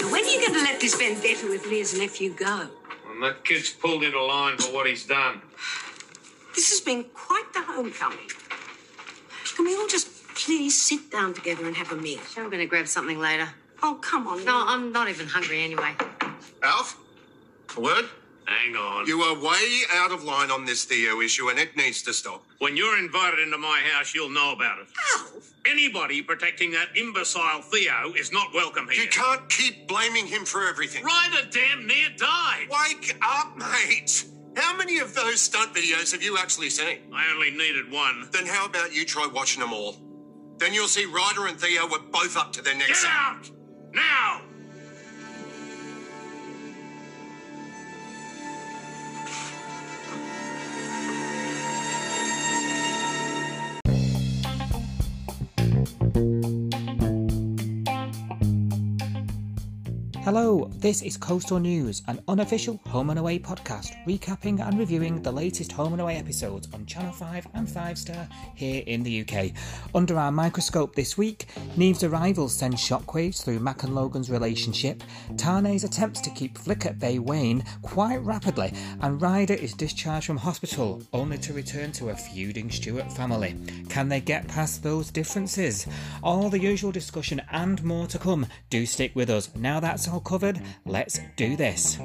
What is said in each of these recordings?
you. When are you going to let this vendetta with Leah's nephew go? And that kid's pulled into line for what he's done. This has been quite the homecoming. Can we all just please sit down together and have a meal? I'm going to grab something later. Oh, come on. No, Leah. I'm not even hungry anyway. Alf, a word? Hang on. You are way out of line on this Theo issue, and it needs to stop. When you're invited into my house, you'll know about it. Alf, Anybody protecting that imbecile Theo is not welcome here. You can't keep blaming him for everything. Ryder damn near died. Wake up, mate! How many of those stunt videos have you actually seen? I only needed one. Then how about you try watching them all? Then you'll see Ryder and Theo were both up to their necks. Get out! Now! Hello, this is Coastal News, an unofficial home and away podcast recapping and reviewing the latest home and away episodes on Channel 5 and 5 Star here in the UK. Under our microscope this week, Neve's arrival sends shockwaves through Mac and Logan's relationship, Tane's attempts to keep Flick at bay wane quite rapidly, and Ryder is discharged from hospital only to return to a feuding Stewart family. Can they get past those differences? All the usual discussion and more to come. Do stick with us. Now that's all covered, let's do this.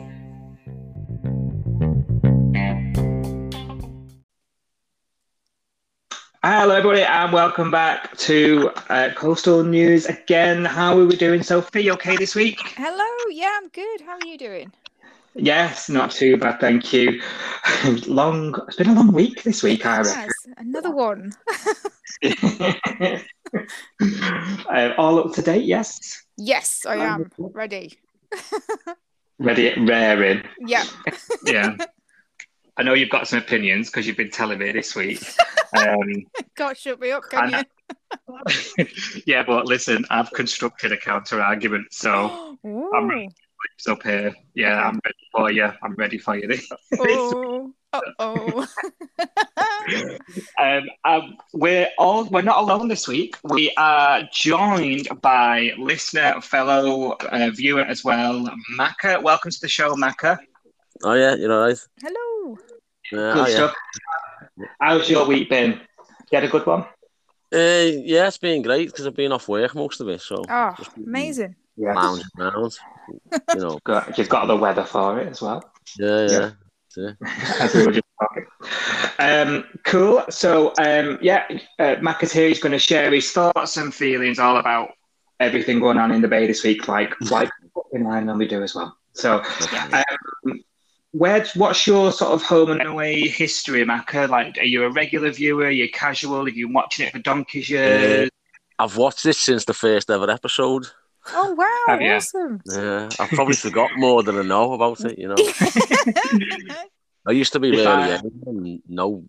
Hello, everybody, and welcome back to uh, Coastal News again. How are we doing, Sophie? You okay this week? Hello, yeah, I'm good. How are you doing? Yes, not too bad, thank you. long, it's been a long week this week, I reckon. Yes, another one. uh, all up to date, yes. Yes, I am ready. Ready, raring. Yeah. Yeah. I know you've got some opinions because you've been telling me this week. Um, Can't shut me up, can you? yeah, but listen, I've constructed a counter argument, so Ooh. I'm up here. Yeah, I'm ready for you. I'm ready for you. This- Oh, oh. um, um, we're all we're not alone this week. We are joined by listener, fellow uh, viewer as well, Maka. Welcome to the show, Maka. Oh yeah, you know right. Hello. Yeah, Good oh, yeah. stuff. How's your week been? You had a good one? Uh, yeah, it's been great because I've been off work most of it, so Oh, amazing. Yeah. lounging around. You know, Got, you've got the weather for it as well. yeah, Yeah. yeah. Yeah. as we were just talking. Um, cool. So, um, yeah, uh, Mac is here. He's going to share his thoughts and feelings all about everything going on in the Bay this week, like like in line than we do as well. So, um, where, what's your sort of home and away history, Maka? Like, are you a regular viewer? Are you casual? Have you been watching it for donkey's years? I've watched this since the first ever episode. Oh, wow. Have you? Awesome. Yeah, I've probably forgot more than I know about it. You know, I used to be If really I- young and know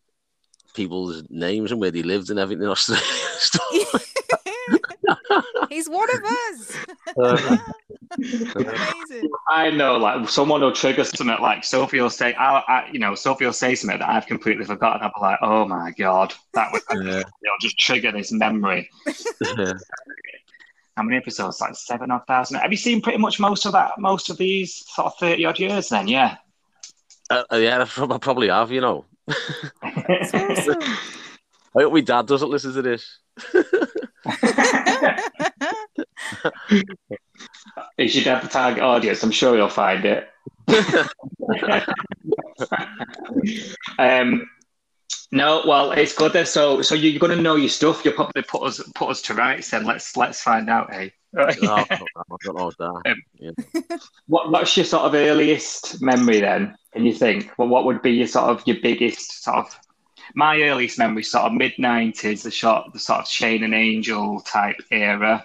people's names and where they lived and everything in Australia. He's one of us. Uh, Amazing. I know, like someone will trigger something like Sophie will say, I, I, you know, Sophie will say something that I've completely forgotten. I'll be like, oh my god, that was, yeah, it'll just trigger this memory. yeah. How many episodes? Like seven odd thousand. Have you seen pretty much most of that, most of these sort of thirty odd years? Then, yeah. Uh, yeah, I probably have. You know, I hope my dad doesn't listen to this. you should have the target audience. I'm sure you'll find it. um, no, well, it's good. Then. So, so you're going to know your stuff. You'll probably put us put us to rights. Then let's let's find out. Hey, Oh, I don't that. Um, Yeah. what what's your sort of earliest memory then? Can you think? Well, what would be your sort of your biggest sort of? My earliest memory, sort of mid nineties, the short, the sort of Shane and Angel type era.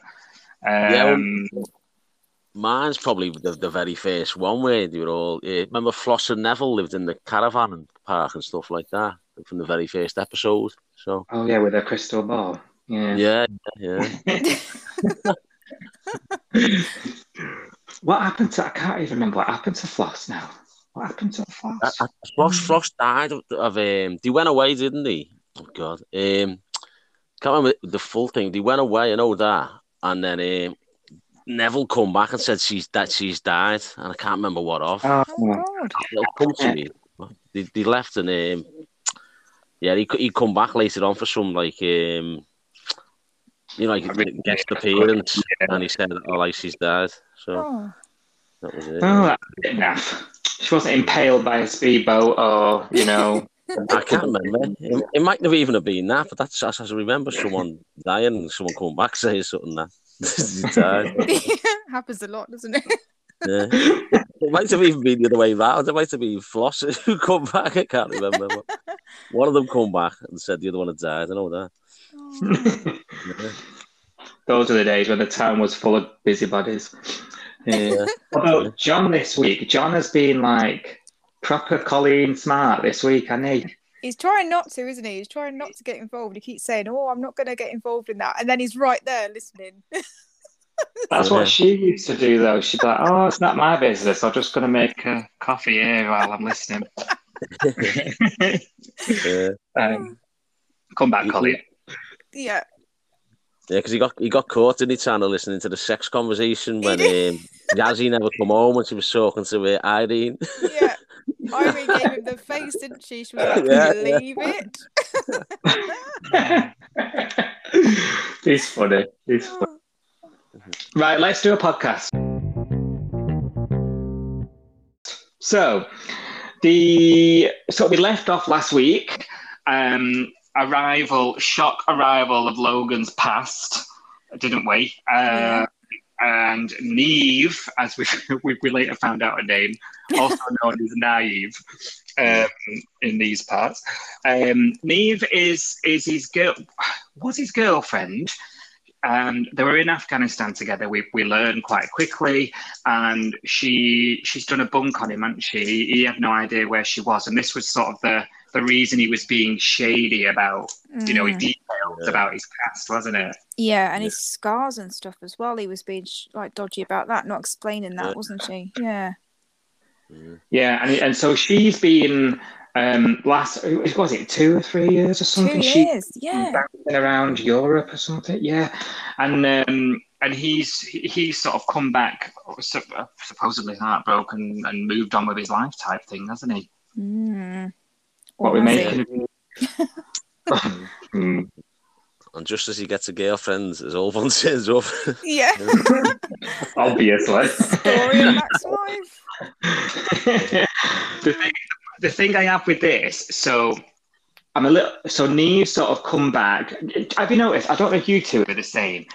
Yeah, Um, Mine's probably the, the very first one where they were all. Uh, remember Floss and Neville lived in the caravan and park and stuff like that from the very first episode. So oh yeah, with a crystal ball. Yeah. yeah, yeah. what happened to? I can't even remember what happened to Floss now. What happened to Floss? I, I, Floss, Floss died of, of um. They went away, didn't they? Oh God. Um, can't remember the full thing. They went away. I know that, and then um, Neville come back and said she's that she's died, and I can't remember what of. Oh, Oh It'll come to me. They, they left and um, yeah, he he come back later on for some like um, you know, like guest appearance, and he said, "Oh, like she's died." So Oh. that was it. oh, that's a naff. She wasn't impaled by a speedboat or, you know. I can't remember. It, it might have even have been that, but that's as I remember someone dying and someone coming back saying something that he died. Happens a lot, doesn't it? Yeah. It might have even been the other way round. It might have been Floss who come back. I can't remember. But one of them come back and said the other one had died. I know that. Yeah. Oh. Those are the days when the town was full of busybodies. Yeah. Although John this week, John has been like proper Colleen smart this week, hasn't he? He's trying not to, isn't he? He's trying not to get involved. He keeps saying, "Oh, I'm not going to get involved in that," and then he's right there listening. That's what she used to do, though. She'd be like, "Oh, it's not my business. I'm just going to make a coffee here while I'm listening." Yeah, um, come back, Colleen. yeah. yeah, because he got he got caught, in the channel listening to the sex conversation when He um, Yazzie never come home when she was talking to uh, Irene. Yeah. Irene gave him the face, didn't she? She was like, Yeah, yeah. It." He's funny. He's funny. Right, let's do a podcast. So, the so we left off last week. Um, arrival, shock arrival of Logan's past, didn't we? Uh, Yeah. And Neve, as we, we later found out her name, also known as Naive, um, in these parts. Um, Neve is is his girl was his girlfriend, and they were in Afghanistan together. We we learned quite quickly, and she she's done a bunk on him, hasn't she? He, he had no idea where she was, and this was sort of the the reason he was being shady about you know Mm. details Yeah. about his past, wasn't it? Yeah, and his scars and stuff as well. He was being sh- like dodgy about that, not explaining that, Yeah. wasn't she? Yeah. Yeah, and and so she's been um last was it two or three years or something? Two She years. Yeah. bouncing around Europe or something. Yeah, and um, and he's he's sort of come back supposedly heartbroken and moved on with his life type thing, hasn't he? Mm. What we Or has he? making? And just as he gets a girlfriend, his old one turns up. Yeah. Obviously. Story of Mac's life. the thing, the thing I have with this, so I'm a little, so Neve sort of come back. Have you noticed? I don't know if you two are the same.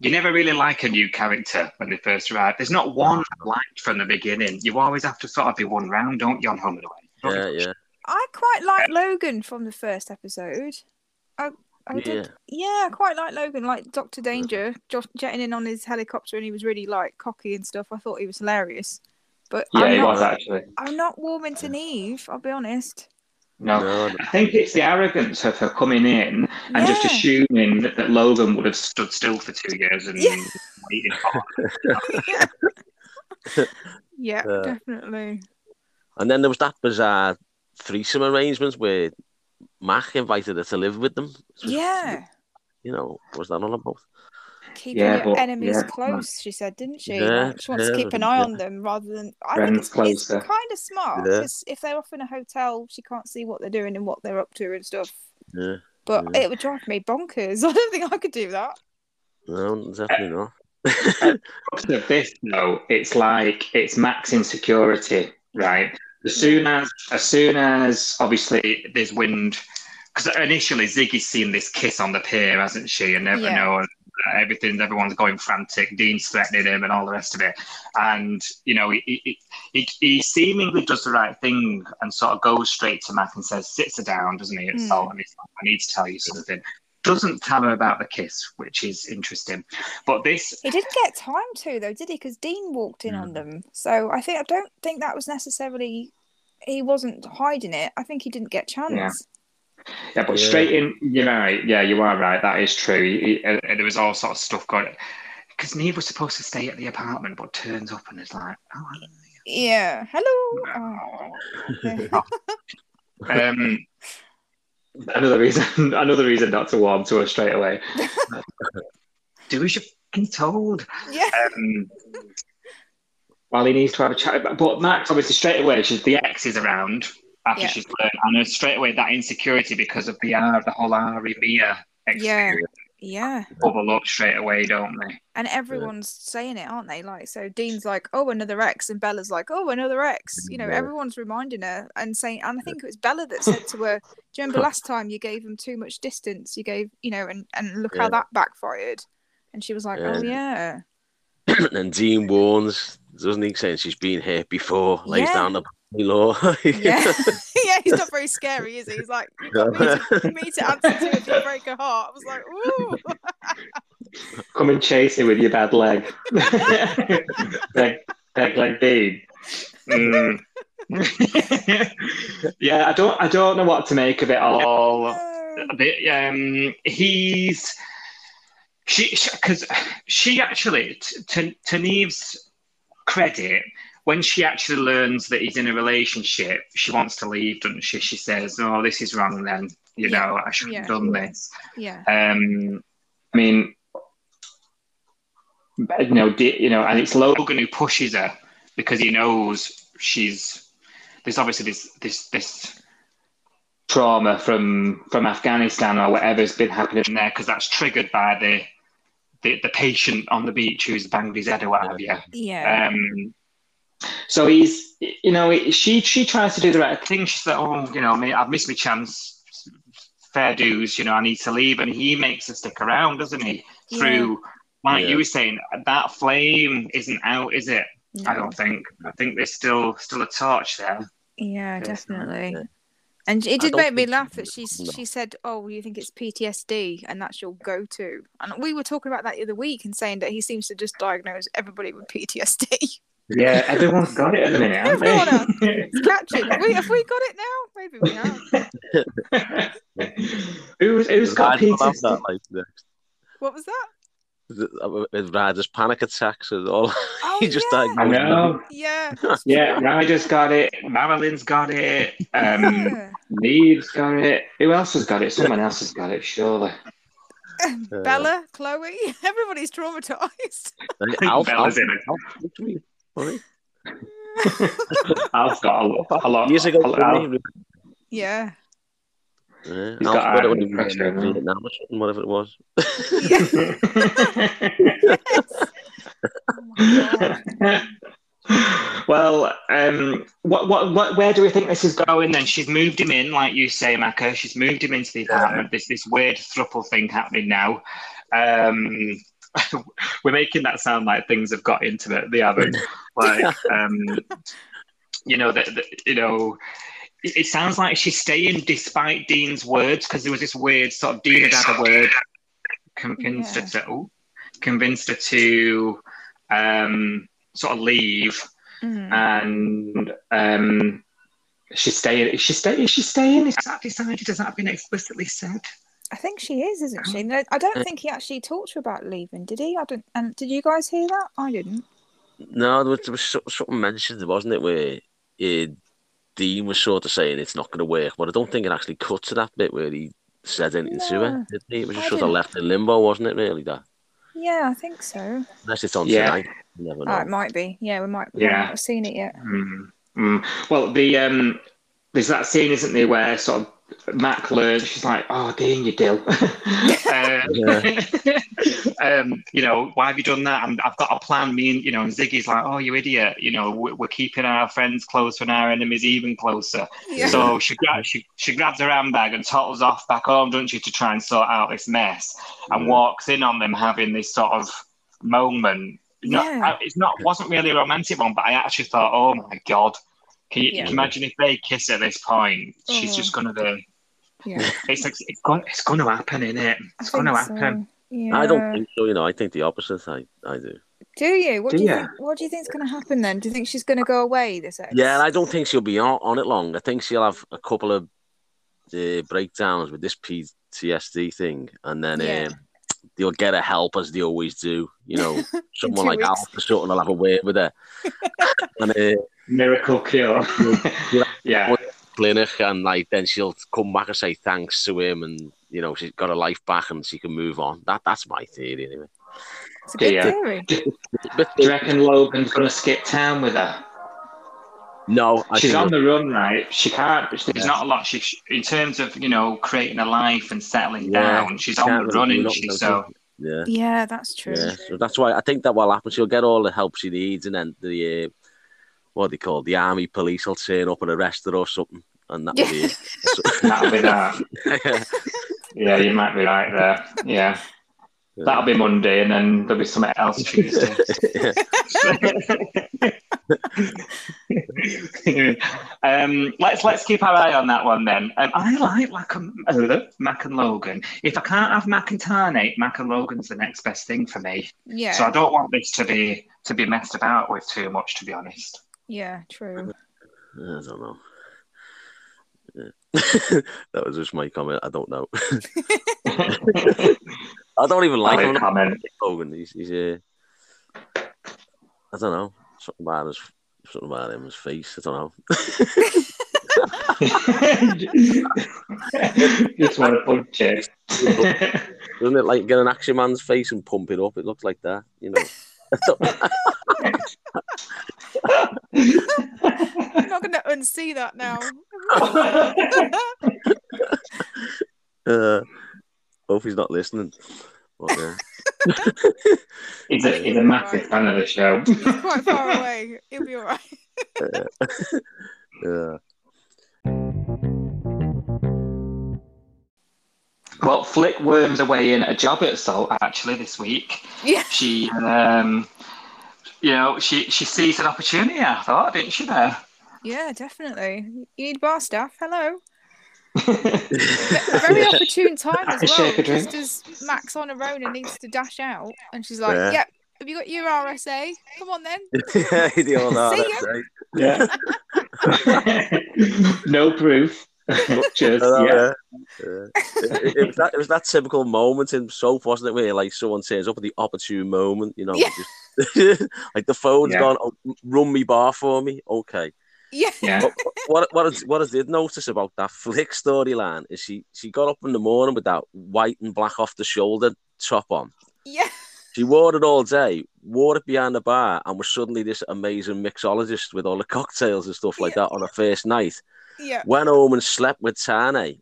You never really like a new character when they first arrive. There's not one I liked from the beginning. You always have to sort of be one round, don't you, on Home and Away? yeah, yeah, I quite like uh, Logan from the first episode. I, I did. Yeah, I quite like Logan. Like Doctor Danger, just jetting in on his helicopter, and he was really like cocky and stuff. I thought he was hilarious. But Yeah, I'm he not, was actually. I'm not warming to Neve. I'll be honest. No. No, no. I think it's the arrogance of her coming in and just assuming that, that Logan would have stood still for two years and Yeah. waited for yeah, Yeah. definitely. And then there was that bizarre threesome arrangements where Mac invited her to live with them. was- Yeah, You know, was that all about? keeping Yeah, your but- enemies yeah. close. She said, didn't she? Yeah, Like, she wants to keep an eye yeah. on them rather than. I Friends think it's, it's kind of smart. Yeah. 'cause if they're off in a hotel, she can't see what they're doing and what they're up to and stuff. Yeah. But Yeah. it would drive me bonkers. I don't think I could do that. No, definitely not. of this though, it's like it's Mac's insecurity, right? As soon as as soon as obviously there's wind because initially Ziggy's seen this kiss on the pier, hasn't she? And never Yeah. know everything everyone's going frantic, Dean's threatening him and all the rest of it. And you know, he he, he, he seemingly does the right thing and sort of goes straight to Mac and says, sits her down, doesn't he? It's Mm. Salt and he's like, I need to tell you something. Doesn't tell her about the kiss, which is interesting. But this He didn't get time to though, did he? Because Dean walked in on them. So I think I don't think that was necessarily. He wasn't hiding it. I think he didn't get chance. Yeah. Yeah, but Yeah. straight in, you're right. Yeah, you are right. That is true. He- he- and and there was all sort of stuff going. Because Neve was supposed to stay at the apartment, but turns up and is like, oh, Yeah. Hello. Oh. um, another reason, another reason not to warm to her straight away. do as you fucking told. Yeah. Um, well, he needs to have a chat. But, but Max, obviously, straight away, she's the ex is around after Yeah. she's learned, and there's straight away that insecurity because of the R, the whole Ari Mia experience. Yeah. Up straight away, don't they? And everyone's saying it, aren't they? Like, so Dean's like, "Oh, another X," and Bella's like, "Oh, another X." You know, Yeah. everyone's reminding her and saying, and I think it was Bella that said to her, "Do you remember last time you gave him too much distance? You gave, you know, and and look how that backfired." And she was like, "Oh yeah, and Dean warns, doesn't he, saying she's been here before, lays Yeah. down the law. yeah, yeah." He's not very scary, is he? He's like, "You got me to, me to answer to if you break a heart." I was like, "Ooh." Come and chase me with your bad leg. leg, leg, leg Dean. Mm. yeah, I don't, I don't know what to make of it all. No. The, um, he's she because she, actually t- to to Neve's credit when she actually learns that he's in a relationship she wants to leave doesn't she? She says oh this is wrong then. You Yeah, know I shouldn't have done this. Yeah, um I mean you know you know and it's Logan who pushes her because he knows she's there's obviously this this this trauma from from Afghanistan or whatever's been happening there because that's triggered by the, the the patient on the beach who's banged his head or what have you. yeah, Um, so he's, you know, she she tries to do the right thing. She's like, oh, you know, I've missed my chance. Fair dues, you know, I need to leave, and he makes her stick around, doesn't he? Through, like Yeah. you were saying, that flame isn't out, is it? I don't think. I think there's still still a torch there. Yeah, definitely. yeah. And it did make me laugh that she no. she said, "Oh, you think it's PTSD, and that's your go-to." And we were talking about that the other week and saying that he seems to just diagnose everybody with PTSD. Yeah, everyone's got it at the minute, haven't they? Everyone it's catching. Have we, have we got it now? Maybe we have. who's who's got Ryder's PTSD? that, like, next. What was that? With Ryder's panic attacks and all. Oh, he just yeah. I diagnosed know. Yeah. Yeah, true. Ryder's got it. Marilyn's got it. Um, Yeah. Neve's got it. Who else has got it? Someone else has got it, surely. Bella, Chloe, everybody's traumatized. them. Alf, Bella's Alf, in it. Alf, what do you mean? Sorry. I've got a lot. A lot Years ago, a lot- didn't he? yeah. Yeah, He's Alf got got it when iron he was pressure now. Vietnam or something, whatever it was. Oh well, um, what, what, what, where do we think this is going then? She's moved him in, like you say, Maka. She's moved him into the apartment. There's this weird thruple thing happening now. Um, we're making that sound like things have got intimate. They haven't. Like, um, you know, that that- you know, it, it sounds like she's staying despite Dean's words because there was this weird sort of Dean had had a word convinced Yeah. her to oh, convinced her to um, sort of leave Mm. and um, she's staying. Is she staying? Is she staying? Is that decided? Has that been explicitly said? I think she is, isn't she? No, I don't think he actually talked to her about leaving, did he? I don't. And did you guys hear that? I didn't. No, there was, there was so- something mentioned, wasn't it, where uh, Dean was sort of saying it's not going to work, but I don't think it actually cut to that bit where he said anything to her. Did he? It was I just sort of didn't. left in limbo, wasn't it, really, that? Yeah, I think so. Unless it's on Yeah. tonight. You never know. Oh, it might be. Yeah, we might. We Yeah. might not have seen it yet. Mm. Mm. Well, the um, there's that scene, isn't there, where sort of Mac learns. She's like, "Oh, Dean, you dill." uh, um, you know, why have you done that? I'm, I've got a plan. Me and you know, and Ziggy's like, "Oh, you idiot! You know, we're, we're keeping our friends close and our enemies even closer." Yeah. So she, gra- she she grabs her handbag and toddles off back home, doesn't she, to try and sort out this mess, and Yeah. walks in on them having this sort of moment. Not, Yeah. I- it's not wasn't really a romantic one, but I actually thought, oh my god, can you, Yeah. imagine if they kiss at this point? She's Oh. just gonna be. yeah. It's like, it's going it's going to happen, isn't it? I It's going to think so. happen. Yeah. I don't think so, you know. I think the opposite. I, I do. Do you? What Do do, you ya? think? What do you think's going to happen then? Do you think she's going to go away? This ex? Yeah, and I don't think she'll be on, on it long. I think she'll have a couple of uh, breakdowns with this PTSD thing, and then Yeah. um, they'll get her help as they always do. You know, someone two like weeks. Alf or something will have a word with her. and uh, Miracle cure. yeah. clinic, and like then she'll come back and say thanks to him, and you know she's got her life back and she can move on. That that's my theory anyway. It's a good Yeah. theory. Do you reckon Logan's going to skip town with her? No, I She's on the run, right? She can't. There's Yeah. not a lot. She, she- in terms of you know creating a life and settling Yeah, down, she's can't on the run, do isn't she? So yeah. Yeah, that's true. Yeah, so that's why I think that will happen. She'll get all the help she needs, and then the uh, what they call the army police will turn up and arrest her or something, and that'll be it. that'll be that. Yeah, you might be right there. Yeah. That'll be Monday, and then there'll be something else Tuesday. um, let's let's keep our eye on that one then. Um, I like Mac and, uh, Mac and Logan. If I can't have Mac and Tarnate, Mac and Logan's the next best thing for me. Yeah. So I don't want this to be to be messed about with too much, to be honest. Yeah, true. I don't know. Yeah. that was just my comment. I don't know. I don't even like him. comment. Hogan. He's, he's uh, I don't know. Something about his, something about him, his face. I don't know. Just want to punch it. Doesn't it like get an action man's face and pump it up? It looks like that, you know. I'm not going to unsee that now. uh, hope he's not listening. But, uh, He's a, he's a massive fan of the show. He's quite far away. He'll be all right. yeah. Well, Flick worms her way in a job at Salt actually this week. Yeah. She, um, you know, she she sees an opportunity. I thought, didn't she? There. Yeah, definitely. You need bar staff. Hello. A very opportune time as well. Shake a drink. Just as Mac's on her own and needs to dash out, and she's like, Yeah. "Yep, have you got your RSA? Come on then." yeah, the old RSA. Yeah. no proof. But Cheers. Know, yeah. yeah. It, it was that, it was that typical moment in soap, wasn't it? Where like someone turns up at the opportune moment, you know, Yeah. just, like the phone's Yeah. gone, oh, run me bar for me. Okay. Yeah. Yeah. What what what I, what I did notice about that flick storyline is she she got up in the morning with that white and black off the shoulder top on. Yeah. She wore it all day, wore it behind the bar, and was suddenly this amazing mixologist with all the cocktails and stuff like that on her first night. Yeah. Went home and slept with Tane.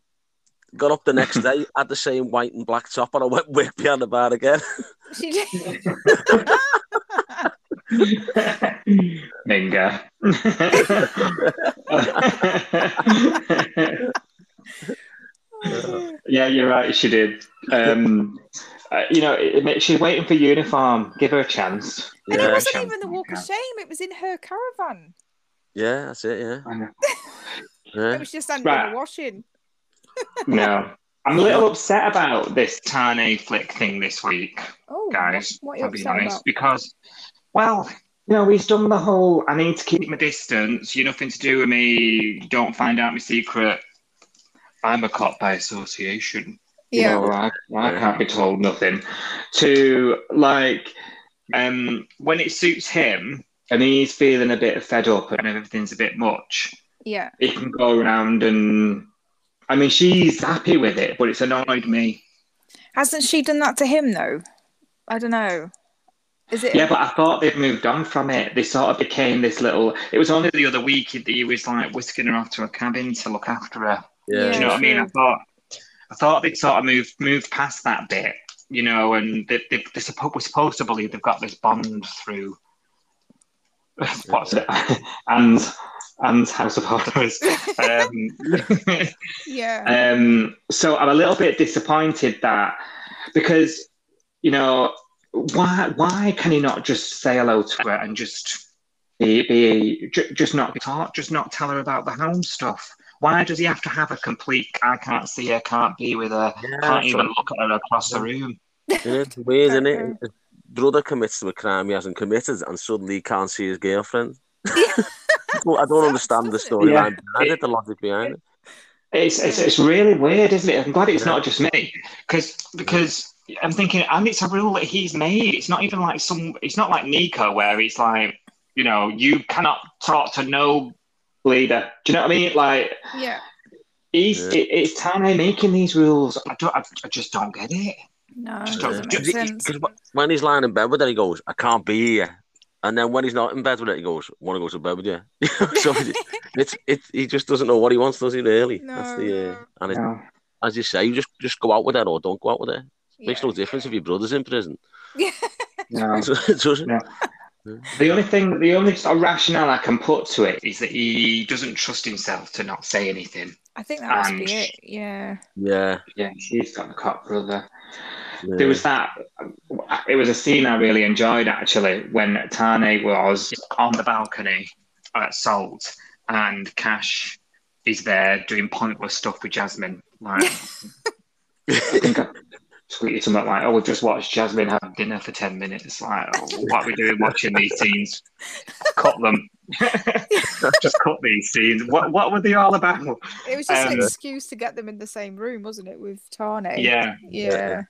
Got up the next day, had the same white and black top and I went wick behind the bar again. She did. Minga. yeah, you're right. She did. Um, uh, you know, it, it- she's waiting for uniform. Give her a chance. And it wasn't chance. even the walk of shame. It was in her caravan. yeah, that's it. Yeah, I. It was just under Right. the washing. No, I'm a little upset about this Tane flick thing this week. Oh, guys. what, what are you I'll be upset honest, about? because, well, you know, he's done the whole. I need to keep my distance. You nothing to do with me. Don't find out my secret. I'm a cop by association. You Yeah. know, I, I can't be told nothing. To like, um, when it suits him and he's feeling a bit fed up and everything's a bit much, Yeah. he can go around and. I mean, she's happy with it, but it's annoyed me. Hasn't she done that to him though? I don't know. Is it? Yeah, but I thought they'd moved on from it. They sort of became this little. It was only the other week that he was like whisking her off to a cabin to look after her. Yeah. Do you know what I mean? I thought, I thought they'd sort of moved moved past that bit, you know, and they, they, they're supposed, we're supposed to believe they've got this bond through what's it, and and House of Horrors. Um, Yeah. um, so I'm a little bit disappointed that because you know why why can he not just say hello to her and just be, be ju- just not talk just not tell her about the home stuff? Why does he have to have a complete I can't see her, can't be with her, Yeah, can't even so- look at her across the room? It's weird, isn't it? Brother commits to a crime he hasn't committed, and suddenly he can't see his girlfriend. Well, I don't understand the storyline Yeah. behind it, the logic behind it. It's, it's it's really weird, isn't it? I'm glad it's not just me, because because I'm thinking, and it's a rule that he's made. It's not even like some. It's not like Nikau, where it's like, you know, you cannot talk to no leader. Do you know what I mean? Like Yeah. he's Yeah. it, it's Tane making these rules. I don't. I, I just don't get it. No, Just it don't- doesn't make Because he- sense. 'cause wh- when he's lying in bed with her, he goes, "I can't be here." And then when he's not in bed with it, he goes, "Want to go to bed with you?" so it's it. He just doesn't know what he wants, does he? Really? That's No, the uh, and it, No. as you say, you just just go out with it or don't go out with her. Makes Yeah. no difference if your brother's in prison. Yeah. No. it doesn't. No. The only thing, the only sort of rationale I can put to it is that he doesn't trust himself to not say anything. I think that must be it. Yeah. Yeah. Yeah, she's got the cop brother. Yeah. There was that. It was a scene I really enjoyed actually when Tane was on the balcony at Salt and Cash is there doing pointless stuff with Jasmine. Like, I think I tweeted something like, "Oh, we've just watched Jasmine have dinner for ten minutes. Like, oh, what are we doing watching these scenes? Cut them. just cut these scenes. What What were they all about? It was just Um, an excuse to get them in the same room, wasn't it, with Tane? Yeah, Yeah. yeah.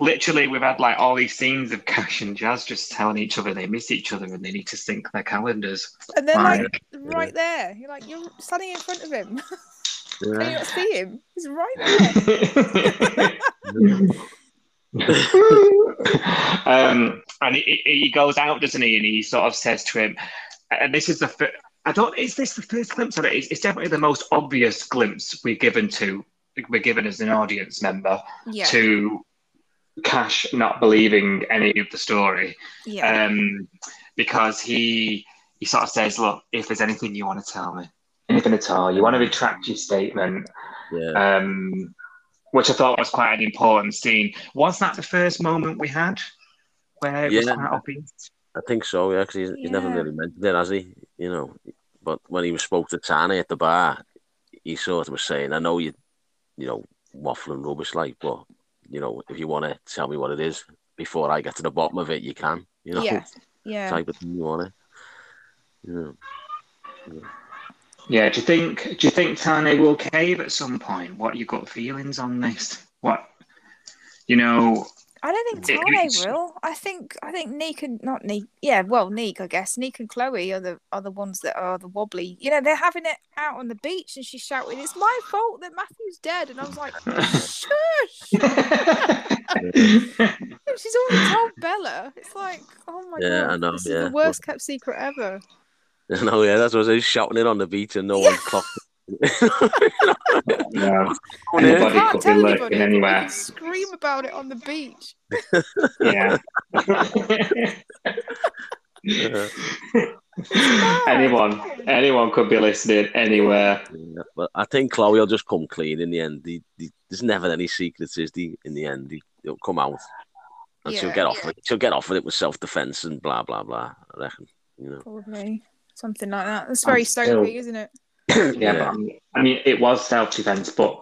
Literally, we've had like all these scenes of Cash and Jazz just telling each other they miss each other and they need to sync their calendars. And then, like, Like, right there, you're like, you're standing in front of him. Can you Yeah. not see him? He's right there. um, and he, he he goes out, doesn't he? And he sort of says to him, and this is the fir- I don't. Is this the first glimpse of it? It's, it's definitely the most obvious glimpse we're given to we're given as an audience member Yeah. to Cash not believing any of the story. Yeah. um, because he he sort of says, "Look, if there's anything you want to tell me, anything at all, you want to retract your statement," Yeah. um, which I thought was quite an important scene. Was that the first moment we had where it was quite obvious? I think so, yeah, because he's, he's never really mentioned it, has he? You know, but when he was spoke to Tane at the bar, he sort of was saying, "I know you, you know, waffling rubbish, like, but you know, if you want to tell me what it is before I get to the bottom of it, you can, you know, Yeah. Yeah. type of thing you want to." Yeah. Yeah. Do you think do you think Tane will cave at some point? What you got feelings on this? What you know? I don't think Tane will. I think I think Neek and not Neek. Yeah, well, Neek, I guess. Neek and Chloe are the are the ones that are the wobbly. You know, they're having it out on the beach, and she's shouting, "It's my fault that Matthew's dead." And I was like, "Shush!" She's already told Bella. It's like, oh my Yeah, god, I know, this yeah. is the worst kept secret ever. no, yeah, that's what I was shouting it on the beach and no one clocked. No, anybody could be tell lurking anywhere. scream about it on the beach. Yeah. Yeah. anyone, anyone could be listening anywhere. Yeah, but I think Chloe will just come clean in the end. The, the, there's never any secrets, is the in the end. He, he'll come out and she'll get off. It. She'll get off with it with self defense and blah blah blah. I reckon. You know. Probably something like that. That's very I'm still- isn't it? Yeah, Yeah. but um, I mean, it was self-defense, but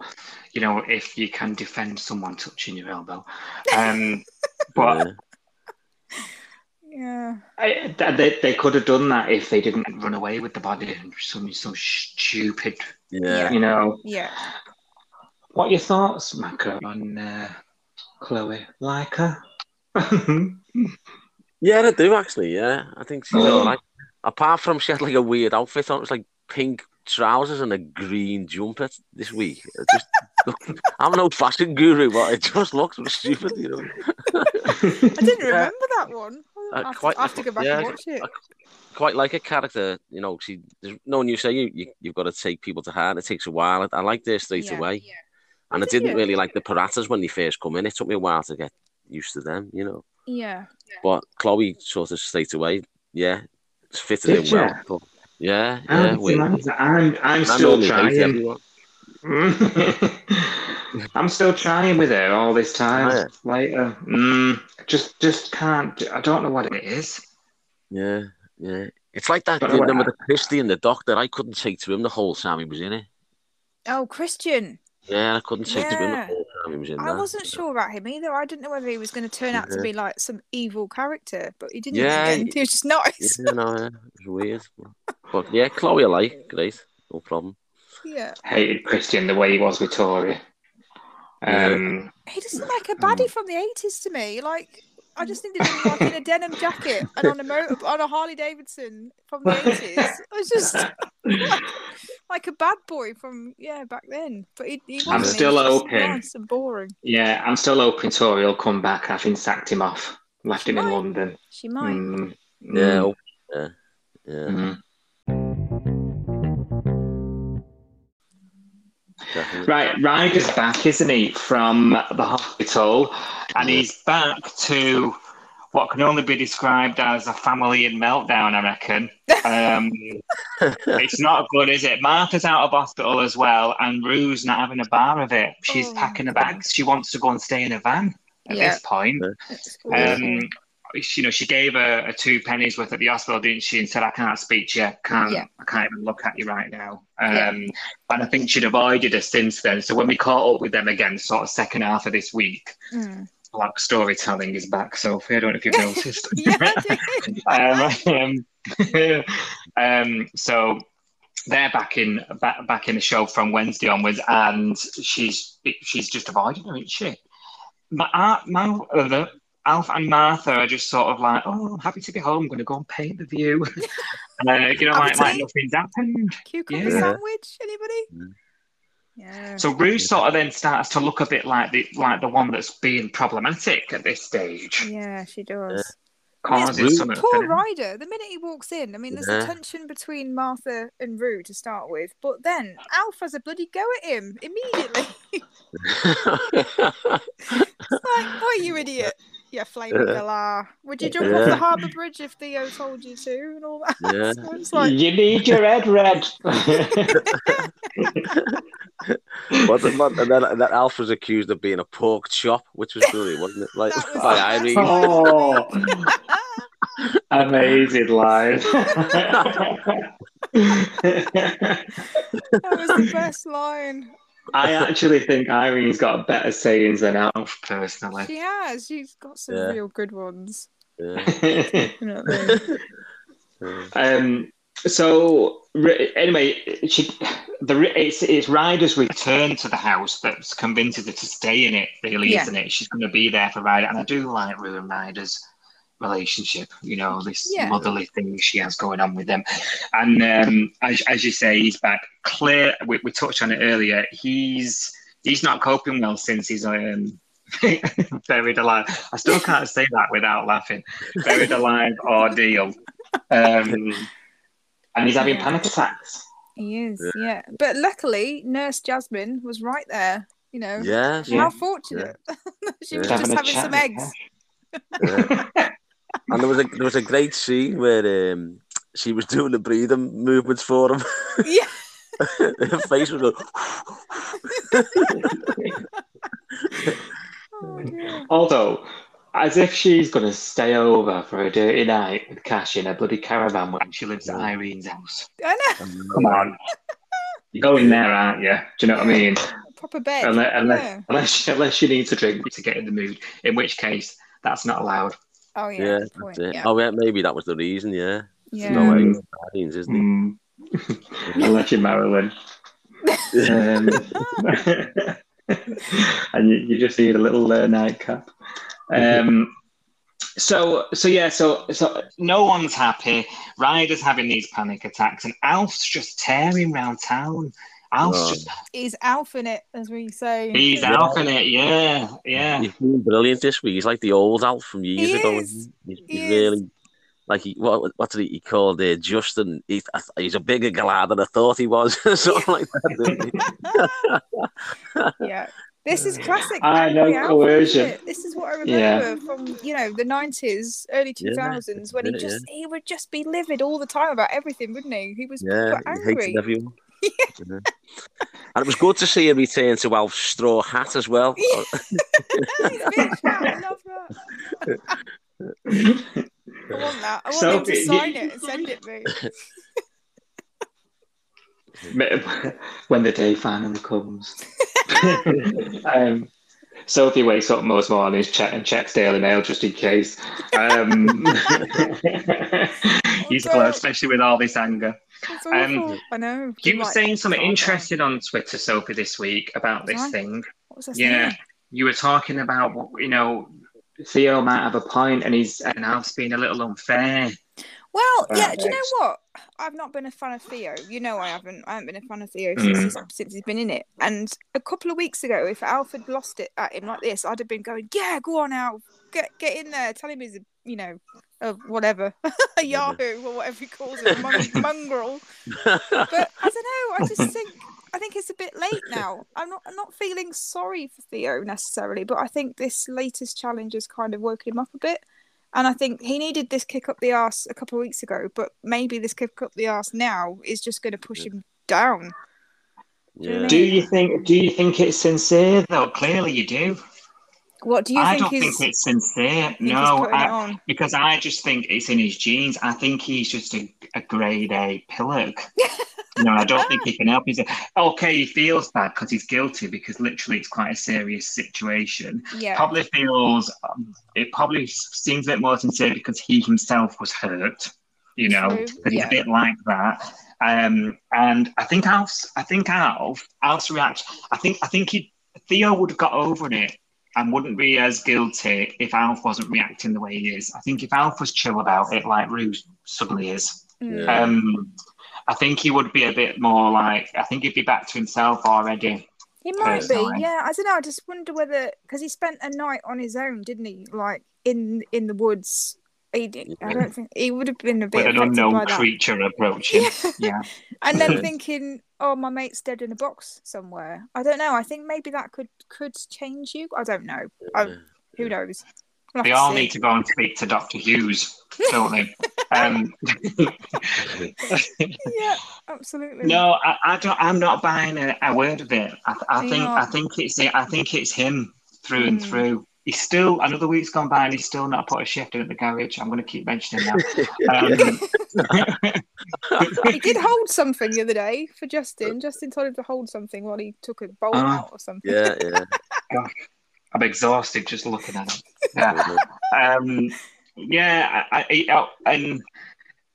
you know, if you can defend someone touching your elbow, um, but Yeah. Yeah. I, they they could have done that if they didn't run away with the body and something so stupid, Yeah. you know. Yeah. What are your thoughts, Maka, on uh, Chloe? Like her? Yeah, I do actually. Yeah, I think she's all right. Apart from she had like a weird outfit on, it was like pink trousers and a green jumper this week. It just, I'm no fashion guru, but it just looks stupid, you know. I didn't remember that one. Uh, I have, quite- to, I have to go back yeah, and watch it. I- Quite like a character, you know. She, no one you say you, you you've got to take people to heart. It takes a while. I, I liked her straight Yeah. away, Oh, and I did didn't you? really like the Paratas when they first come in. It took me a while to get used to them, you know. Yeah. But Chloe sort of straight away, yeah, it's fitted Did in well. But yeah, I'm, I'm, I'm still trying. I'm still trying with her all this time yeah. later. Mm, just, just can't. I don't know what it is. Yeah, yeah. It's like that. Don't You know what remember the Christie and the Doctor? I couldn't take to him the whole time he was in it. Oh, Christian. Yeah, I couldn't take to him the Yeah. whole time he was in I that. wasn't sure about him either. I didn't know whether he was going to turn out to be like some evil character, but he didn't. Yeah, Yeah, he was just nice. Yeah, no, yeah, it was weird. But yeah, Chloe, I like. Great, no problem. Yeah. Hated Christian the way he was with Tori. Um, He doesn't like a baddie from the eighties to me. Like I just needed him like in a denim jacket and on a motor on a Harley Davidson from the eighties. I was just like, like a bad boy from yeah back then. But he, he wasn't. I'm He was still just open. Nice and boring. Yeah, I'm still hoping Tori will come back having sacked him off, left She him in. London. She might. Mm, Yeah, mm, yeah, yeah. mm. Definitely. Right, Ryder's back, isn't he, from the hospital, and he's back to what can only be described as a family in meltdown. I reckon. Um, it's not good, is it? Martha's out of hospital as well, and Roo's not having a bar of it. She's Oh, packing her bags. She wants to go and stay in a van at Yeah. this point. It's. Um, you know, she gave her a two pennies worth at the hospital, didn't she? And said, "I can't speak to you. Can't. Yeah. I can't even look at you right now." Um, Yeah. And I think she'd avoided us since then. So when we caught up with them again, sort of second half of this week, Mm. Black storytelling is back. Sophie, I don't know if you've noticed. Yeah, I did. um, um, so they're back in back, back in the show from Wednesday onwards, and she's she's just avoiding her, isn't she? Ma, uh, Ma, uh, Alf and Martha are just sort of like, oh, I'm happy to be home. I'm going to go and paint the view. uh, you know, like, like tea? nothing's happened. Cucumber Yeah. sandwich? Anybody? Yeah. So Roo sort of then starts to look a bit like the like the one that's being problematic at this stage, Yeah, she does. causing Roo- some. Poor Ryder. The minute he walks in, I mean, there's Yeah. a tension between Martha and Roo to start with, but then Alf has a bloody go at him immediately. like, oh, you idiot. You flaming Yeah. galah. Would you jump off the harbour bridge if Theo told you to and all that? Yeah. So it's like, you need your head red. what, the- what, and then, and then Alf was accused of being a pork chop, which was brilliant, wasn't it? Like That was by the Irene. oh, amazing line. that was the best line. I actually think Irene's got better sayings than Alf, personally. She has. She's got some Yeah. real good ones. Yeah. You know what I mean? um, so ri- anyway, she the ri- it's it's Ryder's return to the house that's convinces her to stay in it. Really, Yeah. isn't it? She's going to be there for Ryder, and I do like Roo and Ryder's relationship. You know, this Yeah. motherly thing she has going on with them. And um, as as you say, he's back. Clear. We, we touched on it earlier. He's he's not coping well since he's um. buried alive. I still can't say that without laughing. Buried alive ordeal. Um, and he's having Yeah. panic attacks. He is, yeah. But luckily, Nurse Jasmine was right there. You know, Yeah, how Yeah. fortunate. she Yeah. was Having just having some eggs. yeah. And there was a there was a great scene where um, she was doing the breathing movements for him. Yeah. Her face was like, Oh. Although, as if she's going to stay over for a dirty night with Cash in a bloody caravan when she lives at Irene's house. I know. Come on. You're going there, aren't you? Do you know what I mean? Proper bed. Unless, unless, yeah. unless, unless you need to drink to get in the mood, in which case, that's not allowed. Oh, yeah. yeah, that's point. it. Yeah. Oh, yeah, maybe that was the reason. Yeah, yeah. no way. Irene's, isn't it? Mm. unless you're Marilyn. Um, and you, you just need a little uh, nightcap. Um, so, so yeah, so so no one's happy. Ryder's having these panic attacks, and Alf's just tearing round town. Alf's Oh. just He's Alf in it, as we say. he's Yeah. Alf in it, yeah, yeah. He's been brilliant this week. He's like the old Alf from years He ago. is. isn't? He's, He he's is. really like he what what did he, he called uh, Justin? He's he's a bigger galah than I thought he was. Something like that. yeah. This is classic. I know angry Alf, coercion. This is what I remember Yeah. from you know the nineties, early two thousands, Yeah, when he that's it, just he would just be livid all the time about everything, wouldn't he? He was Yeah, proper he hated angry. everyone. Yeah. And it was good to see him return to Alf's straw hat as well. Yeah. He's a bit fat, I love that. I want that. I want So, him to y- sign it and send it me. when the day finally comes. um, Sophie wakes up most mornings check, and checks Daily Mail just in case. Um, useful, no. especially with all this anger. Um. I know. You were Like, saying something interesting on Twitter, Sophie, this week about this I? thing. What was I Yeah, saying? you were talking about you know Theo might have a point, and he's and Alf's being a little unfair. Well, yeah. Do you know what? I've not been a fan of Theo. You know, I haven't. I haven't been a fan of Theo since, he's, since he's been in it. And a couple of weeks ago, if Alf had lost it at him like this, I'd have been going, "Yeah, go on, Alf, get get in there. Tell him he's a, you know, a whatever, a Yahoo or whatever he calls it, a mon- mongrel." But I don't know. I just think I think it's a bit late now. I'm not I'm not feeling sorry for Theo necessarily, but I think this latest challenge has kind of woken him up a bit. And I think he needed this kick up the arse a couple of weeks ago, but maybe this kick up the arse now is just going to push him down. Yeah. Do you think? Do you think it's sincere though? Clearly, you do. What do you I think don't is? think it's sincere. think No, I, because I just think it's in his genes. I think he's just a, a grade A pillock. no, I don't think he can help himself. Okay, he feels bad because he's guilty because literally it's quite a serious situation. Yeah. Probably feels um, it probably seems a bit more sincere because he himself was hurt. You know, True, that he's yeah. a bit like that. Um, and I think Alf's, I think Alf, Alf's reaction. I think, I think he, Theo would have got over it and wouldn't be as guilty if Alf wasn't reacting the way he is. I think if Alf was chill about it, like Roo suddenly is. Yeah. um, I think he would be a bit more like. I think he'd be back to himself already. He might be, yeah. I don't know. I just wonder whether because he spent a night on his own, didn't he? Like in in the woods. He, did- I don't think he would have been a bit With an affected by unknown that. creature approaching. Yeah. and then thinking, "Oh, my mate's dead in a box somewhere." I don't know. I think maybe that could could change you. I don't know. I, who knows? We'll They all see. need to go and speak to Doctor Hughes, don't they? Um, Yeah, absolutely. No, I, I don't. I'm not buying a, a word of it. I, I think. not? I think it's. I think it's him through and Hmm. through. He's still another week's gone by and he's still not put a shift in at the garage. I'm going to keep mentioning that. Um, he did hold something the other day for Justin. Justin told him to hold something while he took a bowl Oh. out or something. Yeah, yeah. Gosh, I'm exhausted just looking at him. Yeah. um, yeah, I, I, oh, and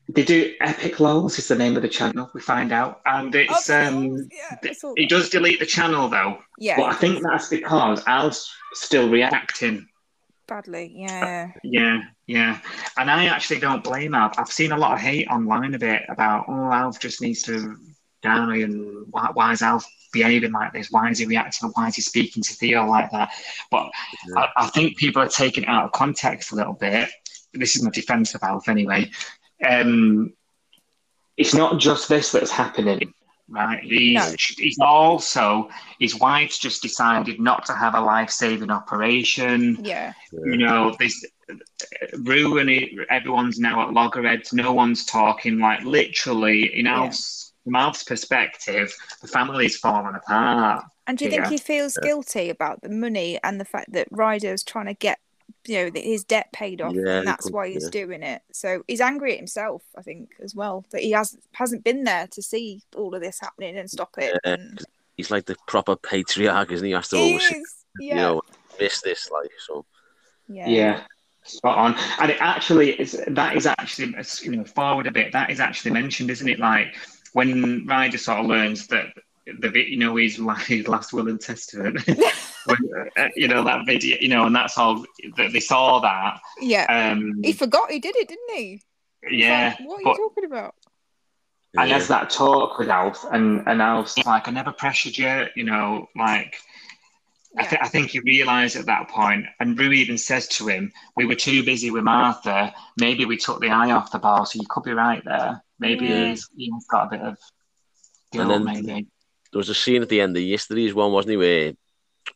they do Epic Lols is the name of the channel. We find out, and it's um, yeah, I saw he does delete the channel though. Yeah. But I think that's because Al's still reacting. badly. Yeah. Yeah, yeah. And I actually don't blame Alf. I've seen a lot of hate online a bit about, oh, Alf just needs to die and why, why is Alf behaving like this? Why is he reacting? Why is he speaking to Theo like that? But I, I think people are taking it out of context a little bit. This is my defense of Alf anyway. Um, it's not just this that's happening. Right, he's, No. he's also his wife's just decided not to have a life-saving operation Yeah. you know, this Roo and it, everyone's now at loggerheads. No one's talking. Like literally, in Alf's, from Alf's perspective, the family's falling apart. And do you think he feels guilty about the money and the fact that Ryder's trying to get, you know, his debt paid off, Yeah, and that's why he's yeah. doing it? So he's angry at himself, I think, as well, that he has hasn't been there to see all of this happening and stop it. Yeah, And He's like the proper patriarch, isn't he? He has to he oversee, is, you know, miss this, like, so. yeah, Yeah, spot on. And it actually is that is actually you know forward a bit. That is actually mentioned, isn't it? Like when Ryder sort of learns that the you know his, last will and testament. when, uh, you know that video, you know, and that's all that they saw that. yeah. Um, He forgot he did it, didn't he? yeah, Like, what are but- you talking about? And Yeah. there's that talk with Alf, and, and Alf's like, I never pressured you, you know, like, I, th- I think he realised at that point, and Roo even says to him, We were too busy with Martha. Maybe we took the eye off the ball, so you could be right there. Maybe Yeah. he's, he's got a bit of guilt, then- maybe. There was a scene at the end of yesterday's one, wasn't he, where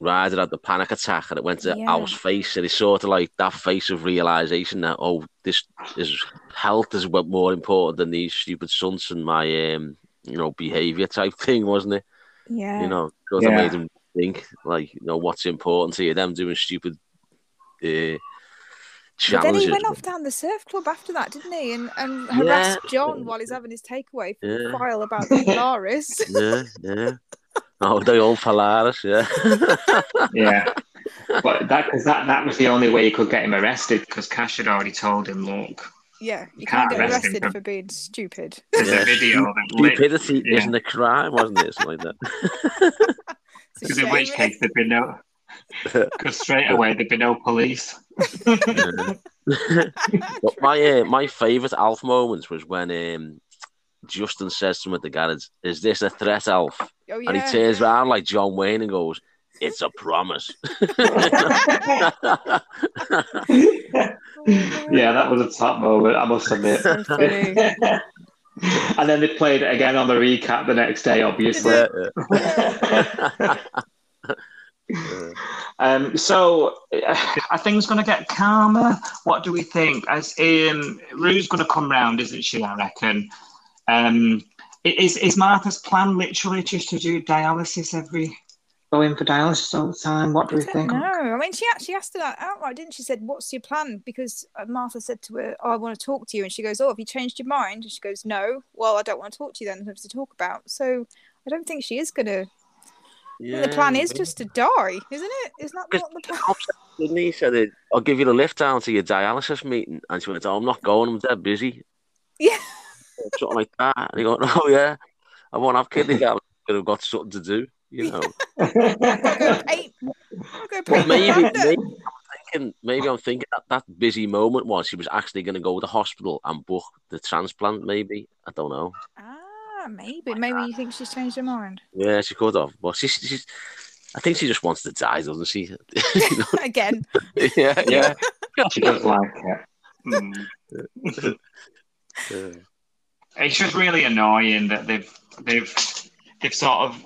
Ryder had the panic attack and it went to Yeah. Al's face, and it's sort of like that face of realization that oh, this is health is what more important than these stupid sons and my um, you know, behavior type thing, wasn't it? Yeah. You know, because of Yeah. made him think like, you know, what's important to you? Them doing stupid uh, But then he went off down the surf club after that, didn't he? And and harassed John while he's having his takeaway from Yeah. the file about the Polaris. Yeah, yeah. Oh, they all Polaris, yeah. Yeah. but that, cause that, that was the only way you could get him arrested, because Cash had already told him, Look, yeah, you can't can't get arrest arrested for- for being stupid. there's Yeah. a video Stupidity yeah. isn't a crime, wasn't it? Something like that. Because in which case there'd be no, because straight away there'd be no police. but my uh, my favourite Alf moments was when um, Justin says to him at the garage, "Is this a threat, Alf?" Oh And he yeah. turns around like John Wayne and goes, "It's a promise." yeah, that was a top moment, I must admit. So and then they played it again on the recap the next day, obviously. Um, so uh, are things going to get calmer? What do we think? As um, Roo's going to come round, isn't she? I reckon. Um, is is Martha's plan literally just to do dialysis every? Go in for dialysis all the time. What do we think? know. I mean, she actually asked her that outright, didn't she? Said, "What's your plan?" Because uh, Martha said to her, oh, "I want to talk to you," and she goes, "Oh, have you changed your mind?" And she goes, "No." Well, I don't want to talk to you then. There's nothing to talk about. So I don't think she is gonna. I think the plan is just to die, isn't it? Isn't that what the plan? Didn't he? Said, "I'll give you the lift down to your dialysis meeting," and she went, "Oh, I'm not going. I'm dead busy." Yeah. something like that. And he went, "Oh yeah, I won't have kidney dialysis. I've got something to do." You know, I'll go paint. Go paint. maybe, maybe I'm thinking, maybe I'm thinking that that busy moment was she was actually going to go to the hospital and book the transplant. Maybe I don't know. Ah, maybe. Maybe you think she's changed her mind Yeah, she could have, but she's, she's I think she just wants to die, doesn't she? Again. yeah, yeah. She does like it. Mm. It's just really annoying that they've they've they've sort of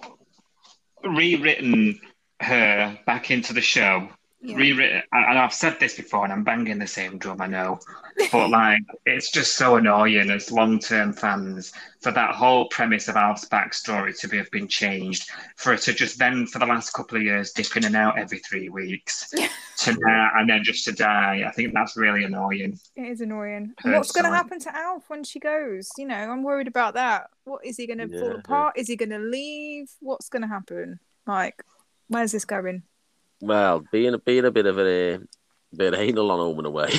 rewritten her back into the show. Yeah. Rewritten, and I've said this before, and I'm banging the same drum. I know, but like, it's just so annoying as long-term fans for that whole premise of Alf's backstory to be, have been changed, for it to just then for the last couple of years dip in and out every three weeks, to now and then just to die. I think that's really annoying. It is annoying. And what's going to happen to Alf when she goes? You know, I'm worried about that. What is he going to fall Yeah. apart? Is he going to leave? What's going to happen? Like, where's this going? Well, being a being a bit of a bit anal on home and away.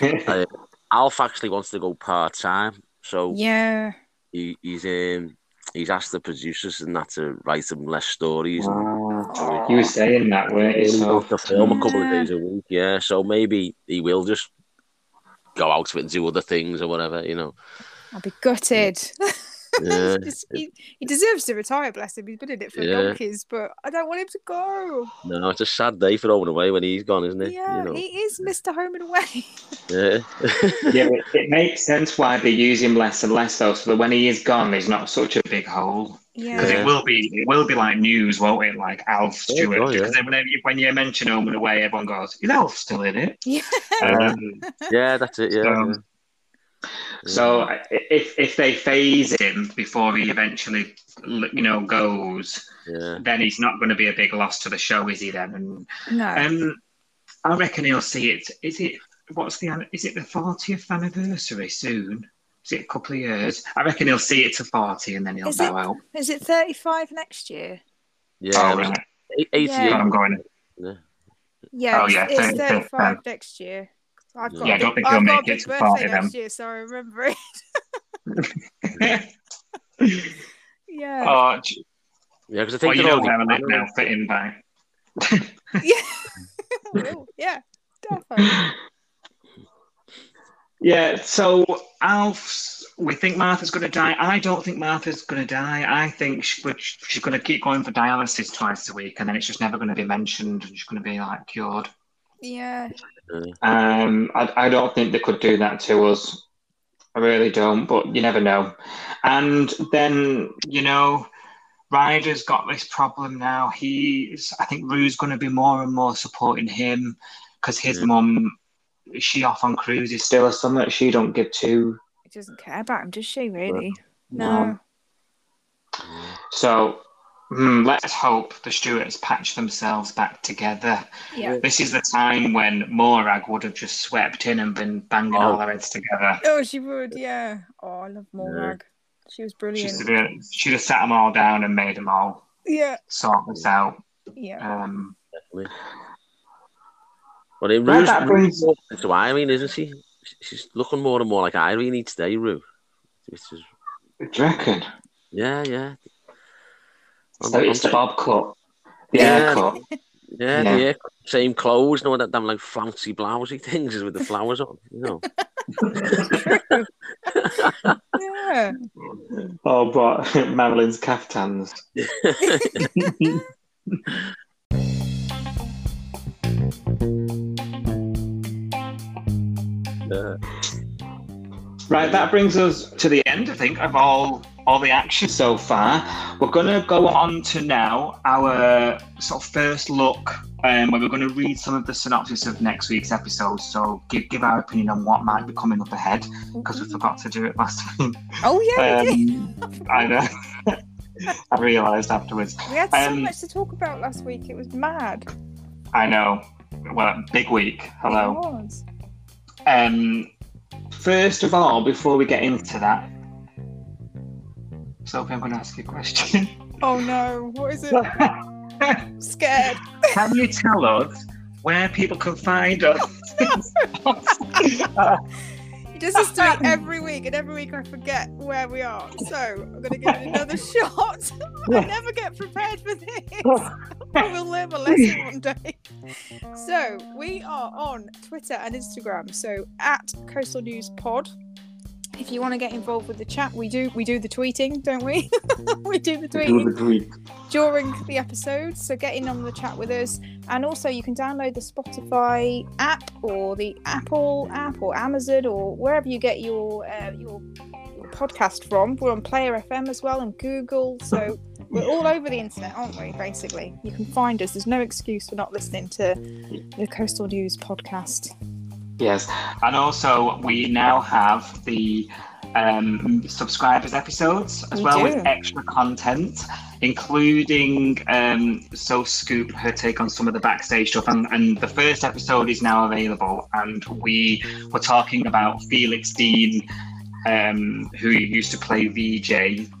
uh, Alf actually wants to go part time, so Yeah. he, he's um, he's asked the producers and that to write him less stories and Oh, you were saying that, weren't you? So, to film a couple of days a week. Yeah, so maybe he will just go out of it and do other things or whatever, you know. I'll be gutted. Yeah. Just- he, he deserves to retire, bless him. He's been in it for Yeah. donkeys, but I don't want him to go. No, it's a sad day for home and away when he's gone, isn't it? Yeah, you know. he is Mr. Home and Away. Yeah. yeah, it, it makes sense why they use him less and less, though, so that when he is gone, there's not such a big hole. Because Yeah. it will be, it will be like news, won't it? Like Alf Yeah, Stewart. oh, yeah. Because then when, you- when you mention Home and Away, everyone goes, "Is Alf still in it?" Yeah. Um, yeah, that's it. Yeah. So- yeah. So if if they phase him before he eventually, you know, goes, yeah. then he's not going to be a big loss to the show, is he? Then, and No. um, I reckon he'll see it. Is it what's the is it the fortieth anniversary soon? Is it a couple of years? I reckon he'll see it to forty and then he'll Is bow it? out. Is it 35 next year? Yeah. oh, right. eight- 88. Yeah. I'm going. Yeah, Oh, it's, yeah, it's 30, 35 next year. I've got Yeah, I a don't think I've he'll got a make big it to birthday 40 next then. year, so I remember it. yeah. oh, Yeah, because I well, think you they're know already where I'm planning now fitting back. yeah. Will, yeah, definitely. Yeah, so Alf's. We think Martha's going to die. I don't think Martha's going to die. I think she, but she's going to keep going for dialysis twice a week, and then it's just never going to be mentioned, and she's going to be like cured. Yeah. Um, I, I don't think they could do that to us. I really don't, but you never know. And then you know, Ryder's got this problem now. He's. I think Roo's going to be more and more supporting him because his Yeah. mum. She off on cruises still or something? that She don't give two. She doesn't care about him, does she, really? No. No. So hmm, let's hope the Stewarts patch themselves back together. Yeah. This is the time when Morag would have just swept in and been banging Oh. all their heads together. Oh, she would, yeah. Oh, I love Morag. She was She'd brilliant. have, she'd have sat them all down and made them all Yeah. sort this out. Yeah. Um, Definitely. But in Well, Roo's that brings- more into Irene, isn't she? She's looking more and more like Irene each day, Roo. Which is, do you reckon? yeah, yeah. I'm- So it's the I'm- bob cut, the Yeah. haircut. yeah, yeah. yeah, same clothes, no, that damn like flouncy blousy things with the flowers on, you know. yeah. what Marilyn's caftans. Uh, Right, that brings us to the end, I think, of all all the action so far. We're going to go on to now our sort of first look, um, where we're going to read some of the synopsis of next week's episode. So give give our opinion on what might be coming up ahead because we forgot to do it last time. Oh yeah, we did. Um, I know. I realised afterwards. We had so um, much to talk about last week. It was mad. I know. Well, big week. Hello. Um, first of all, before we get into that, Sophie, I'm going to ask you a question. Oh no, what is it? I'm scared. Can you tell us where people can find us? He does this to me every week, and every week I forget where we are. So I'm going to give it another shot. I never get prepared for this. I will learn a lesson one day. So we are on Twitter and Instagram. So at Coastal News Pod. If you want to get involved with the chat, we do. We do the tweeting, don't we? we do the tweeting during the episode. So get in on the chat with us. And also, you can download the Spotify app or the Apple app or Amazon or wherever you get your uh, your your podcast from. We're on Player FM as well and Google. So we're all over the internet, aren't we? Basically, you can find us. There's no excuse for not listening to the Coastal News podcast. Yes, and also we now have the um, subscribers episodes as We well do. with extra content, including um, So Scoop, her take on some of the backstage stuff. And, and the first episode is now available, and we were talking about Felix Dean. Um, who used to play VJ,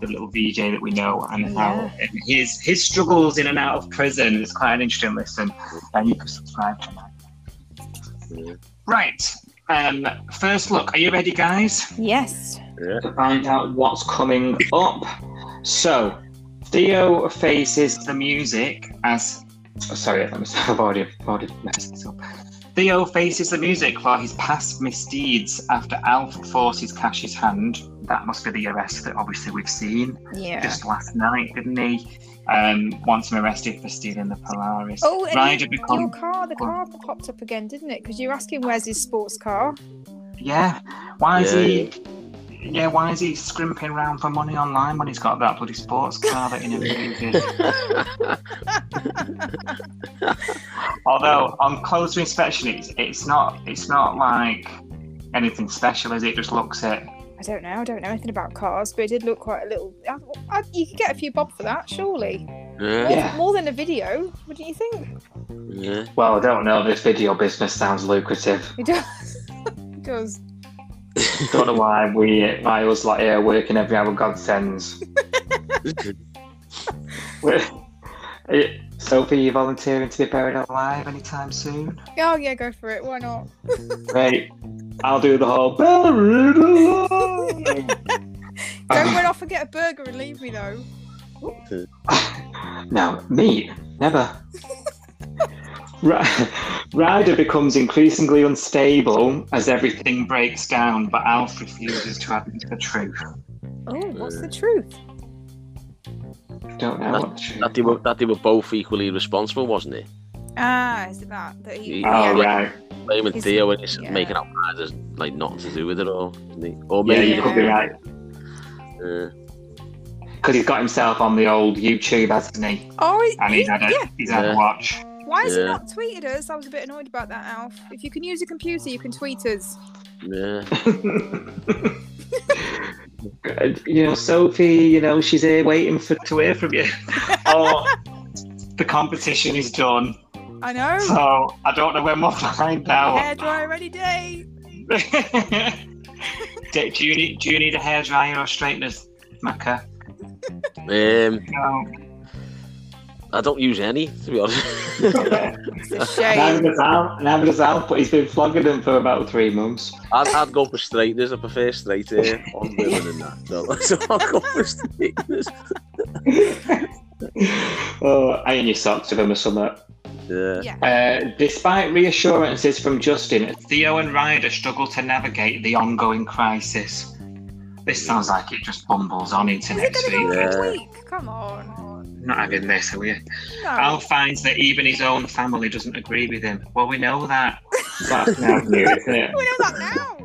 the little VJ that we know, and how his his struggles in and out of prison is quite an interesting listen, and you can subscribe to that. Right. Um, first look. Are you ready, guys? Yes. yeah. to find out what's coming up. So, Theo faces the music as. Oh, sorry, I'm I've already, I've already messed this up. Theo faces the music for his past misdeeds after Alf forces Cash's hand. That must be the arrest that obviously we've seen Yeah. just last night, didn't he? Um, wants him arrested for stealing the Polaris. Oh, and Ryder you- become- your car, the car popped up again, didn't it? Because you're asking where's his sports car. Yeah. Why is Yeah, he? Yeah, why is he scrimping around for money online when he's got that bloody sports car that he never uses? Although on closer inspection, it's it's not it's not like anything special, is it? It just looks it. I don't know. I don't know anything about cars, but it did look quite a little. I, I, you could get a few bob for that, surely. Yeah. More, Yeah. more than a video, wouldn't you think? Yeah. Well, I don't know. This video business sounds lucrative. It does. it does. Don't know why we, why us like here working every hour God sends. We're- Eh, Sophie, you volunteering to be buried alive anytime soon? Oh yeah, go for it. Why not? Great. I'll do the whole buried alive. Don't run off and get a burger and leave me though. no, me, never. Ri- Ryder becomes increasingly unstable As everything breaks down, but Alf refuses to admit the truth. Oh, what's the truth? Don't know what the truth That they were that they were both equally responsible, wasn't it? Ah, is it that? That he, Oh, yeah. right. Blaming He's- Theo and he's yeah. making out there's like nothing to do with it all, isn't he? Or Yeah, you could be Yeah. right. uh, Because he's got himself on the old YouTube, hasn't he? Oh, he, And he's had a yeah. he's had Yeah. a watch. Why has he not tweeted us? I was a bit annoyed about that, Alf. If you can use a computer, you can tweet us. yeah. you know, Sophie, you know, she's here waiting for To hear from you. oh, the competition is done. I know. So I don't know when we'll find out. Hair dryer any day. do, do you need do you need a hairdryer or straighteners, Macca? Um, No. I don't use any, to be honest. It's a shame. Neither does Al, neither does Al, but he's been flogging them for about three months. I'd, I'd go for straighteners. I prefer straight hair on women and that. So, so I'll go for straighteners. oh, iron your socks with him or something. Yeah. Yeah. Uh, despite reassurances from Justin, Theo and Ryder struggle to navigate the ongoing crisis. This sounds like it just bumbles on into Is it next going to week. go Yeah. next week? Come on. Not having this, are we? No. Al finds that even his own family doesn't agree with him. Well, we know that. That's now new, isn't it? We know that now.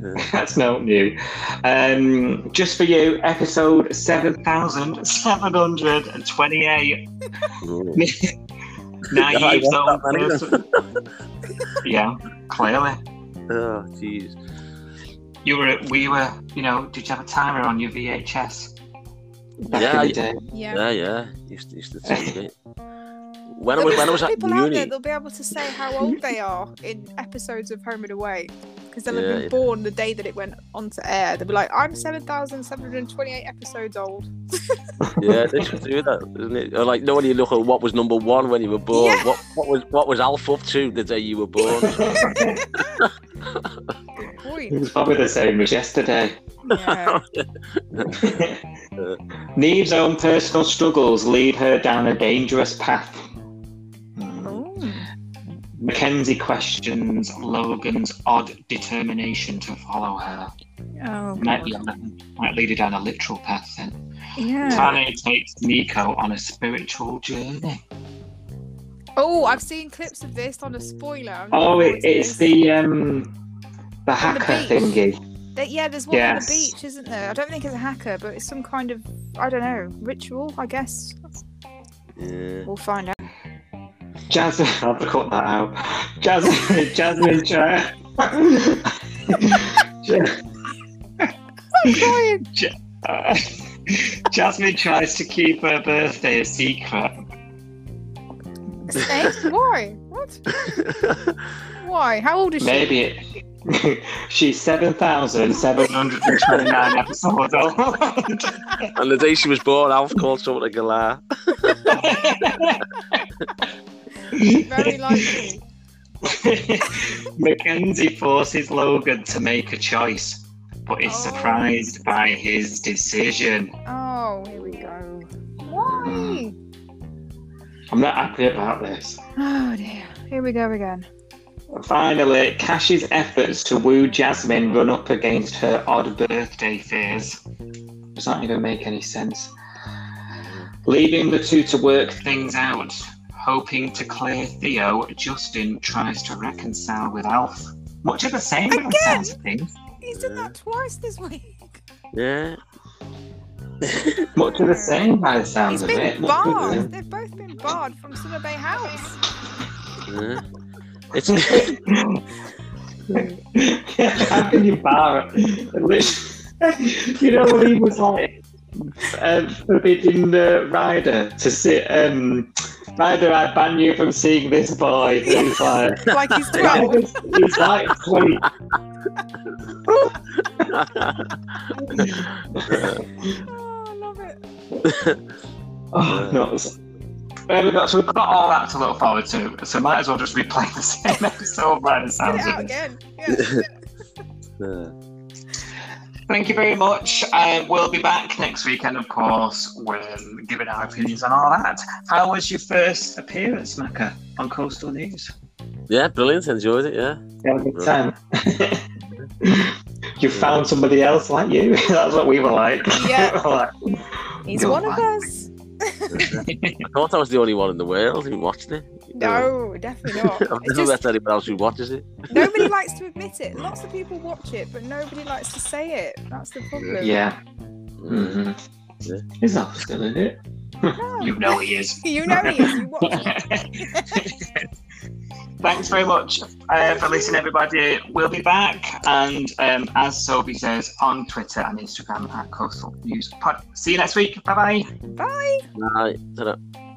That's not new. Um, just for you, episode 7728. Mm. Naive Yeah, I own that many person. Yeah, clearly. Oh, jeez. You were, we were, you know, did you have a timer on your VHS? Back Yeah, in the day. Yeah. Yeah, yeah. Used to, used to take it. When I There'll was, when I some was at people out there uni, they'll be able to say how old they are in episodes of Home and Away because they'll have been yeah. born the day that it went onto air. They'll be like, "I'm seven thousand seven hundred twenty-eight episodes old." yeah, they should do that, isn't it? Or like, no, when you look at what was number one when you were born, Yeah. what what was what was Alf up to the day you were born? Good It was probably the same as yesterday. Yeah. Neve's own personal struggles lead her down a dangerous path. Oh. Mackenzie questions Logan's odd determination to follow her. Oh. Might, be on a- might lead her down a literal path then. Yeah. Tane takes Nikau on a spiritual journey. Oh, I've seen clips of this on a spoiler. I'm Oh, it, it's this. the um the On the haka thingy. There- yeah, there's one on the beach, isn't there? I don't think it's a haka, but it's some kind of I don't know ritual. I guess Yeah. we'll find out. Jasmine, I'll have to cut that out. Jasmine, Jasmine, try. I'm crying. Uh, Jasmine tries to keep her birthday a secret. Eh? Why? What? Why? How old is she? Maybe it, she's 7,729 episodes old. And the day she was born, Alf called someone a galah. Very likely. Mackenzie forces Logan to make a choice, but is Oh. surprised by his decision. Oh, here we go. Why? Hmm. I'm not happy about this. Oh dear. Here we go again. Finally, Cash's efforts to woo Jasmine run up against her odd birthday fears. Does not even make any sense. Leaving the two to work things out, hoping to clear Theo, Justin tries to reconcile with Alf. Much of the same Again? sounds of things. He's done that twice this week. Yeah. Much of the same by the sounds He's of been it. Much of the barred. They've both been barred from Summer Bay House. yeah. It's How can you bar it? You know when he was like um, forbidding the Ryder to sit. Um, Ryder, I ban you from seeing this boy. He's like, Like he's 12. he's like sweet. oh, I love it. Oh, nuts. There we go. So we've got all that to look forward to. So might as well just replay the same episode by the sounds it of it. again. Yeah. yeah. Thank you very much. Uh, we'll be back next weekend, of course, with giving our opinions on all that. How was your first appearance, Macca, on Coastal News? yeah, brilliant. Enjoyed it. Yeah. You had a good time. you found somebody else like you. That's what we were like. Yeah. Like, He's You're one of us. I thought I was the only one in the world who watched it. No, definitely not. I've It's never just, met anyone else who watches it. nobody likes to admit it. Lots of people watch it, but nobody likes to say it. That's the problem. yeah. Mm. hmm Yeah. He's not still in it. No. You know he is. You know he is. You watch it. Thanks very much uh, for listening, everybody. We'll be back, and um, as Sophie says, on Twitter and Instagram at Coastal News Pod. See you next week. Bye bye. Bye. Right. ta-da.